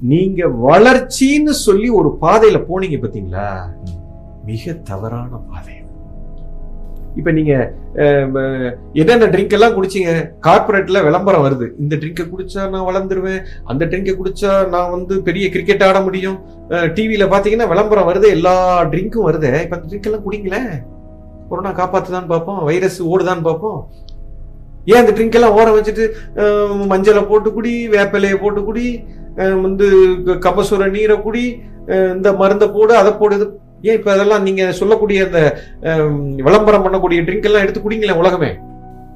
நீங்க வளர்ச்சின்னு சொல்லி ஒரு பாதையில போனீங்க பாத்தீங்களா? மிக தவறான பாதை. இப்ப நீங்க என்னென்ன ட்ரிங்க் எல்லாம் குடிச்சீங்க? கார்பரேட்ல விளம்பரம் வருது. இந்த ட்ரிங்கை குடிச்சா நான் வளர்ந்துருவேன். அந்த ட்ரிங்கை குடிச்சா நான் வந்து பெரிய கிரிக்கெட் ஆட முடியும். டிவியில பாத்தீங்கன்னா விளம்பரம் வருது. எல்லா ட்ரிங்க்கும் வருது. இப்ப அந்த ட்ரிங்க் எல்லாம் குடிங்களேன் கொரோனா காப்பாத்துதான் பார்ப்போம் வைரஸ் ஓடுதான்னு பார்ப்போம் ஏன் அந்த ட்ரிங்க் எல்லாம் ஓரம் வச்சுட்டு மஞ்சளை போட்டு குடி வேப்பிலையை போட்டு குடி வந்து க- கபசுர நீரை குடி இந்த மருந்தை போடு அதை போடுது ஏன் இப்போ அதெல்லாம் நீங்கள் சொல்லக்கூடிய அந்த விளம்பரம் பண்ணக்கூடிய ட்ரிங்க் எல்லாம் எடுத்து குடிங்களேன் உலகமே.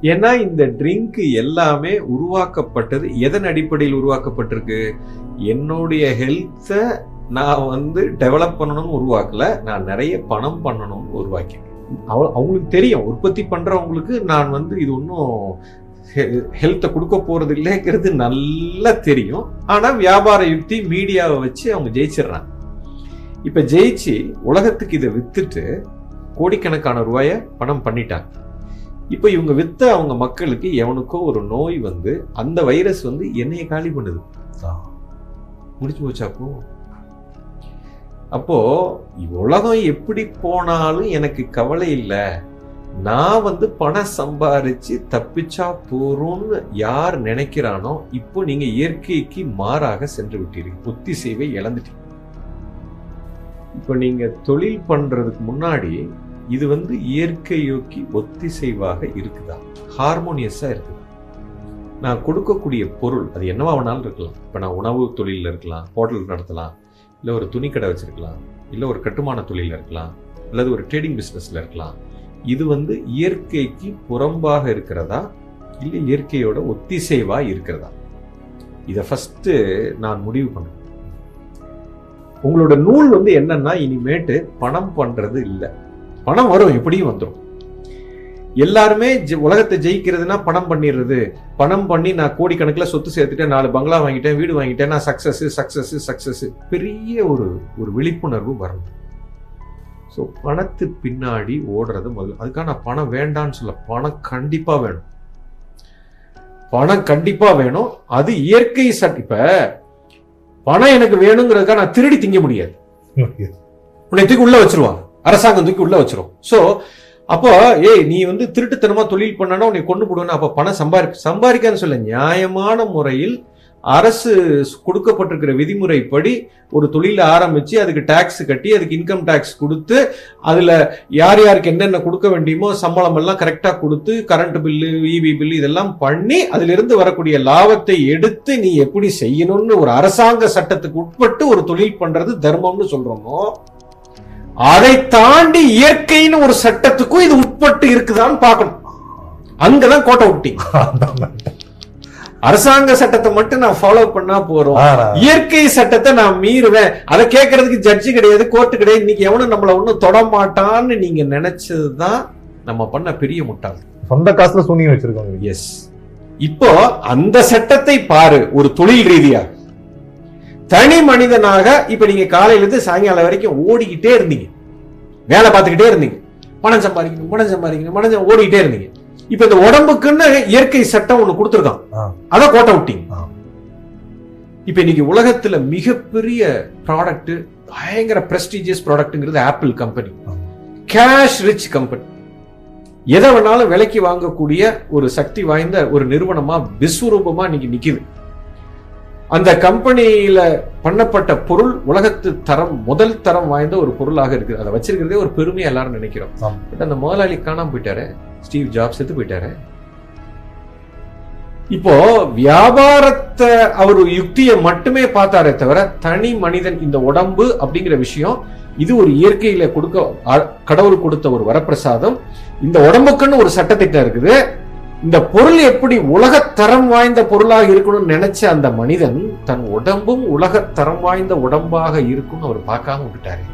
ஏன்னா இந்த ட்ரிங்க் எல்லாமே உருவாக்கப்பட்டது எதன் அடிப்படையில் உருவாக்கப்பட்டிருக்கு? என்னுடைய ஹெல்த்தை நான் வந்து டெவலப் பண்ணணும்னு உருவாக்கல நான் நிறைய பணம் பண்ணணும்னு உருவாக்கினேன் அவ- அவங்களுக்கு தெரியும் உற்பத்தி பண்ணுறவங்களுக்கு நான் வந்து இது ஒன்றும் ஹெல்த்தை கொடுக்க போறது இல்லைங்கிறது நல்லா தெரியும். ஆனா வியாபார யுக்தி மீடியாவை வச்சு அவங்க ஜெயிச்சிடுறாங்க. இப்ப ஜெயிச்சு உலகத்துக்கு இதை வித்துட்டு கோடிக்கணக்கான ரூபாய பணம் பண்ணிட்டாங்க. இப்ப இவங்க வித்த அவங்க மக்களுக்கு எவனுக்கோ ஒரு நோய் வந்து அந்த வைரஸ் வந்து என்னைய காலி பண்ணுது. முடிச்சு போச்சாப்போ அப்போ? உலகம் எப்படி போனாலும் எனக்கு கவலை இல்லை. நான் வந்து பணம் சம்பாரிச்சு தப்பிச்சா போறோம்னு யார் நினைக்கிறானோ இப்போ நீங்க இயற்கைக்கு மாறாக சென்று விட்டீர்கள். சேவை இழந்துட்டீங்க இப்போ நீங்க தொழில் பண்றதுக்கு முன்னாடி இது வந்து இயற்கையோக்கி ஒத்திசைவாக இருக்குதா? ஹார்மோனியஸா இருக்குதா? நான் கொடுக்கக்கூடிய பொருள் அது என்னவா வேணாலும் இருக்கலாம். இப்போ நான் உணவு தொழிலில் இருக்கலாம் ஹோட்டல் நடத்தலாம் இல்லை ஒரு துணிக்கடை வச்சிருக்கலாம் இல்லை ஒரு கட்டுமான தொழிலில் இருக்கலாம் அல்லது ஒரு ட்ரேடிங் பிஸ்னஸில் இருக்கலாம். இது வந்து இயற்கைக்கு புறம்பாக இருக்கிறதா? இல்லை இயற்கையோட ஒத்திசைவாக இருக்கிறதா? இதை ஃபஸ்ட்டு நான் முடிவு பண்ணேன் உங்களோட நூல் வந்து என்னன்னா இனிமேட்டு பணம் பண்றது இல்லை. பணம் வரும் எப்படியும் வந்துடும் எல்லாருமே ஜெ- உலகத்தை ஜெயிக்கிறதுனா பணம் பண்ணிடுறது பணம் பண்ணி நான் கோடிக்கணக்கில் சொத்து சேர்த்துட்டேன் நாலு பங்களா வாங்கிட்டேன் வீடு வாங்கிட்டேன் நான் சக்ஸஸ் சக்ஸஸ் சக்ஸஸ் பெரிய ஒரு ஒரு விழிப்புணர்வு வரணும். ஸோ பணத்து பின்னாடி ஓடுறது முதல்ல அதுக்காக நான் பணம் வேண்டான்னு சொல்ல பணம் கண்டிப்பா வேணும். பணம் கண்டிப்பா வேணும். அது இயற்கை சட் இப்ப பணம் எனக்கு வேணுங்கிறதுக்காக நான் திருடி திங்க முடியாது. உன்னை தூக்கி உள்ள வச்சிருவாங்க. அரசாங்கம் தூக்கி உள்ள வச்சிரும். சோ அப்போ ஏய் நீ வந்து திருட்டுத்தனமா தொழில் பண்ணனா உன்னை கொண்டு போடுவேன்னு அப்ப பணம் சம்பாரி சம்பாதிக்கான்னு சொல்ல நியாயமான முறையில் அரசு கொடுக்கப்பட்டிருக்கிற விதிமுறைப்படி ஒரு தொழிலை ஆரம்பித்து அதுக்கு டேக்ஸ் கட்டி அதுக்கு இன்கம் டேக்ஸ் கொடுத்து அதில் யார் யாருக்கு என்னென்ன கொடுக்க வேண்டியமோ சம்பளம் எல்லாம் கரெக்டாக கொடுத்து கரண்ட் பில்லு இபி பில்லு இதெல்லாம் பண்ணி அதிலிருந்து வரக்கூடிய லாபத்தை எடுத்து நீ எப்படி செய்யணும்னு ஒரு அரசாங்க சட்டத்துக்கு உட்பட்டு ஒரு தொழில் பண்ணுறது தர்மம்னு சொல்கிறோமோ அதை தாண்டி இயற்கைன்னு ஒரு சட்டத்துக்கும் இது உட்பட்டு இருக்குதான்னு பார்க்கணும். அங்கதான் கோட்டை விட்டீங்க அரசாங்க சட்டத்தை மட்டும் நான் ஃபாலோ பண்ணா போறோம். இயற்கை சட்டத்தை நான் மீறுவேன். அதை கேட்கறதுக்கு ஜட்ஜி கிடையாது கோர்ட்டு கிடையாது. இன்னைக்கு எவனும் நம்மள ஒண்ணும் தொட மாட்டான்னு நீங்க நினைச்சதுதான் நம்ம பண்ண பெரிய முட்டாள். சொந்த காசுல சூனியம் வச்சிருக்கோங்க எஸ் இப்போ அந்த சட்டத்தை பாரு ஒரு தொழில் ரீதியா. தனி மனிதனாக இப்ப நீங்க காலையில இருந்து சாயங்காலம் வரைக்கும் ஓடிக்கிட்டே இருந்தீங்க. வேலை பார்த்துக்கிட்டே இருந்தீங்க. பணம் சம்பாதிக்கணும் பணம் சம்பாதிக்கணும் பணம் ஓடிக்கிட்டே இருந்தீங்க. இப்ப இந்த உடம்புக்குன்னு இயற்கை சட்டம் ஒண்ணு கொடுத்துருக்கான் ஆ. அத கோட்டை விட்டீங்க ஆ. இப்ப இன்னைக்கு உலகத்துல மிகப்பெரிய ப்ராடக்ட் பயங்கர prestigious ப்ராடக்ட்ங்கிறது Apple company. Cash rich company எதை வேணாலும் விலைக்கு வாங்கக்கூடிய ஒரு சக்தி வாய்ந்த ஒரு நிறுவனமா விஸ்வரூபமா இன்னைக்கு நிக்குது அந்த கம்பெனியில பண்ணப்பட்ட பொருள் உலகத்து தரம் முதல் தரம் வாய்ந்த ஒரு பொருளாக இருக்குது. அதை வச்சிருக்கிறதே ஒரு பெருமையா எல்லாரும் நினைக்கிறோம். பட் அந்த முதலாளி காணாம போயிட்டாரு. ஸ்டீவ் ஜாப்ஸ் செத்து போயிட்டாரு. இப்போ வியாபாரத்தை அவர் யுக்தியை மட்டுமே பார்த்தாரே தவிர தனி மனிதன் இந்த உடம்பு அப்படிங்கிற விஷயம் இது ஒரு இயற்கையில கொடுக்க கடவுள் கொடுத்த ஒரு வரப்பிரசாதம். இந்த உடம்புக்குன்னு ஒரு சட்டத்திட்டம் இருக்குது. இந்த பொருள் எப்படி உலகத்தரம் வாய்ந்த பொருளாக இருக்கணும்னு நினைச்ச அந்த மனிதன் தன் உடம்பும் உலகத்தரம் வாய்ந்த உடம்பாக இருக்கும்னு அவர் பார்க்காம விட்டுட்டாரு.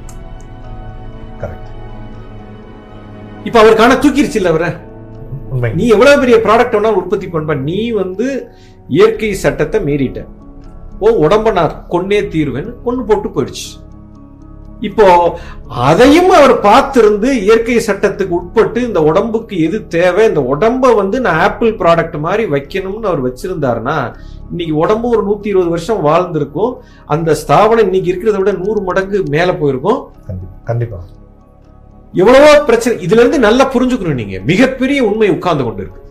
கரெக்ட் இப்ப அவருக்கான தூக்கிருச்சு இல்ல அவரை? நீ எவ்வளவு பெரிய ப்ராடக்ட் வேணாலும் உற்பத்தி பண்ணுவ நீ வந்து இயற்கை சட்டத்தை மீறிட்ட. ஓ உடம்ப நான் கொன்னே தீருவேன்னு கொண்டு போட்டு போயிடுச்சு. இப்போ அதையும் அவர் பார்த்திருந்து இயற்கை சட்டத்துக்கு உட்பட்டு இந்த உடம்புக்கு எது தேவை இந்த உடம்ப வந்து நான் ஆப்பிள் ப்ராடக்ட் மாதிரி வைக்கணும்னு அவர் வச்சிருந்தாருன்னா இன்னைக்கு உடம்பு ஒரு நூத்தி இருபது வருஷம் வாழ்ந்திருக்கும். அந்த ஸ்தாபனம் இன்னைக்கு இருக்கிறத விட நூறு மடங்கு மேல போயிருக்கும். கண்டிப்பா எவ்வளவோ பிரச்சனை இதுல இருந்து நல்லா புரிஞ்சுக்கணும் நீங்க. மிகப்பெரிய உண்மை உட்கார்ந்து கொண்டு இருக்கு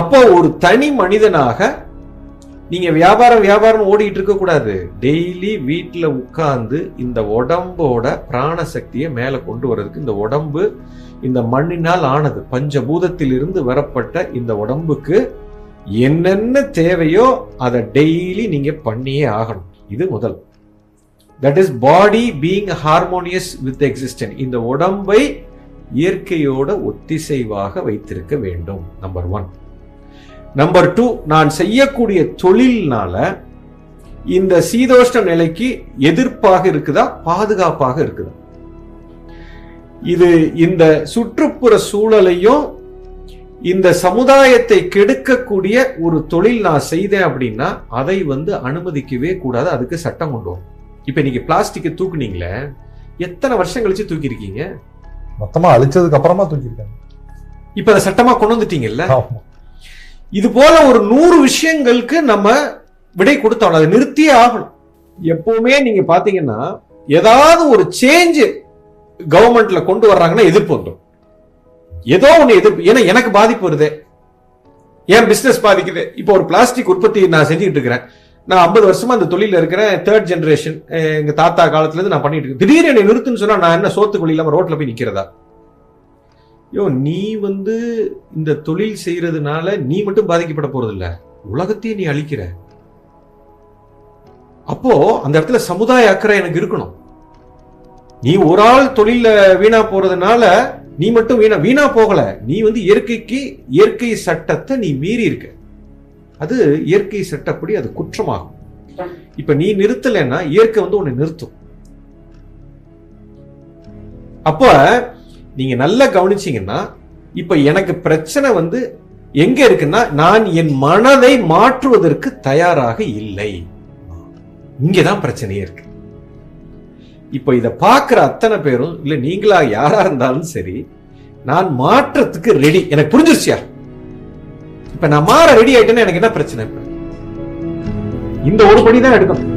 அப்போ ஒரு தனி மனிதனாக நீங்க வியாபாரம் வியாபாரம் ஓடிட்டு இருக்க கூடாது. டெய்லி வீட்டில் உட்கார்ந்து இந்த உடம்போட பிராண சக்தியை மேலே கொண்டு வர்றதுக்கு இந்த உடம்பு இந்த மண்ணினால் ஆனது. பஞ்சபூதத்தில் இருந்து வரப்பட்ட இந்த உடம்புக்கு என்னென்ன தேவையோ அதை டெய்லி நீங்க பண்ணியே ஆகணும். இது முதல். That is body being harmonious with existent இந்த உடம்பை இயற்கையோட ஒத்திசைவாக வைத்திருக்க வேண்டும். நம்பர் ஒன் நம்பர் டூ நான் செய்யக்கூடிய தொழில்னால இந்த சீதோஷ்ண நிலைக்கு எதிர்ப்பாக இருக்குதா? பாதுகாப்பாக இருக்குதா? இது இந்த சுற்றுப்புற சூழலையும் இந்த சமுதாயத்தை கெடுக்கக்கூடிய ஒரு தொழில் நான் செய்தேன் அப்படின்னா அதை வந்து அனுமதிக்கவே கூடாது. அதுக்கு சட்டம் கொண்டு வரும் இப்ப நீங்க பிளாஸ்டிக்கை தூக்குனீங்களே எத்தனை வருஷம் கழிச்சு தூக்கியிருக்கீங்க? மொத்தமா அழிச்சதுக்கு அப்புறமா தூக்கியிருக்காங்க. இப்ப அதை சட்டமா கொண்டு வந்துட்டீங்கல்ல? ஆமா. இது போல ஒரு நூறு விஷயங்களுக்கு நம்ம விடை கொடுத்தோம் அதை நிறுத்தியே ஆகணும். எப்பவுமே நீங்க பாத்தீங்கன்னா ஏதாவது ஒரு சேஞ்ச் கவர்மெண்ட்ல கொண்டு வர்றாங்கன்னா எதிர்ப்பு வந்துடும் ஏதோ ஒன்று எதிர்ப்பு ஏன்னா எனக்கு பாதிப்பு வருது. என் பிசினஸ் பாதிக்குது. இப்போ ஒரு பிளாஸ்டிக் உற்பத்தி நான் செஞ்சுக்கிட்டு இருக்கிறேன். நான் ஐம்பது வருஷமா அந்த தொழில இருக்கிறேன். தேர்ட் ஜென்ரேஷன் எங்க தாத்தா காலத்துல இருந்து நான் பண்ணிட்டு இருக்கேன். திடீர்னு என்னை நிறுத்துன்னு சொன்னா நான் என்ன சோத்துக்குழி இல்லாம ரோட்ல போய் நிக்கிறதா? யோ நீ வந்து இந்த தொழில் செய்யறதுனால நீ மட்டும் பாதிக்கப்பட போறதில்ல. உலகத்தையே நீ அழிக்கிற. அப்போ அந்த இடத்துல சமுதாய அக்கறை எனக்கு இருக்கணும். நீ ஒரு ஆள் தொழில வீணா போறதுனால நீ மட்டும் வீணா வீணா போகல. நீ வந்து இயற்கைக்கு இயற்கை சட்டத்தை நீ மீறி இருக்க. அது இயற்கை சட்டப்படி அது குற்றமாகும். இப்ப நீ நிறுத்தலைன்னா இயற்கை வந்து உன்னை நிறுத்தும். அப்ப நீங்கள் நல்லா கவனிச்சீங்கன்னா இப்போ எனக்கு பிரச்சனை வந்து எங்க இருக்குன்னா நான் என் மனதை மாற்றுவதற்கு தயாராக இல்லை. இங்கதான் பிரச்சனையே இருக்கு. இப்ப இத பாக்குற அத்தனை பேரும் இல்ல நீங்களா யாரா இருந்தாலும் சரி நான் மாற்றத்துக்கு ரெடி எனக்கு புரிஞ்சிருச்சியா இப்ப நான் மாற ரெடி ஆயிட்டேன்னா எனக்கு என்ன பிரச்சனை? இந்த ஒரு படி தான் எடுக்கணும்.